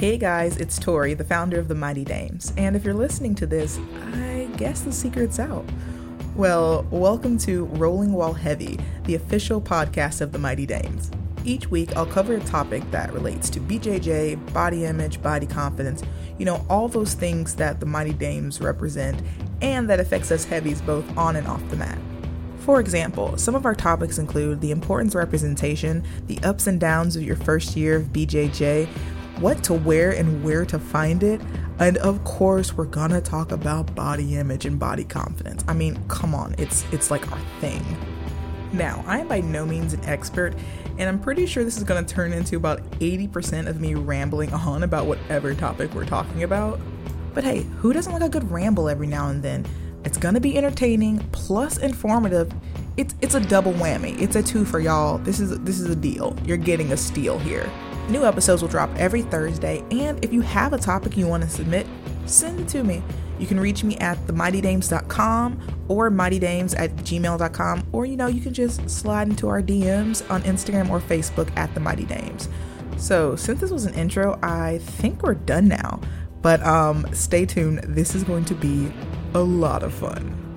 Hey guys, it's Tori, the founder of the Mighty Dames, and if you're listening to this, I guess the secret's out. Well, welcome to Rolling While Heavy, the official podcast of the Mighty Dames. Each week, I'll cover a topic that relates to BJJ, body image, body confidence, you know, all those things that the Mighty Dames represent and that affects us heavies both on and off the mat. For example, some of our topics include the importance of representation, the ups and downs of your first year of BJJ, what to wear and where to find it. And of course, we're gonna talk about body image and body confidence. I mean, come on, it's it's like our thing. Now, I am by no means an expert, and I'm pretty sure this is gonna turn into about 80% of me rambling on about whatever topic we're talking about. But hey, who doesn't like a good ramble every now and then? It's gonna be entertaining plus informative. It's it's a double whammy. It's a two for y'all. This is this is a deal. You're getting a steal here. New episodes will drop every Thursday, and if you have a topic you want to submit, send it to me. You can reach me at themightydames.com or mightydames at gmail.com, or you know, you can just slide into our DMs on Instagram or Facebook at the Mighty Dames. So, since this was an intro, I think we're done now. But um, stay tuned, this is going to be a lot of fun.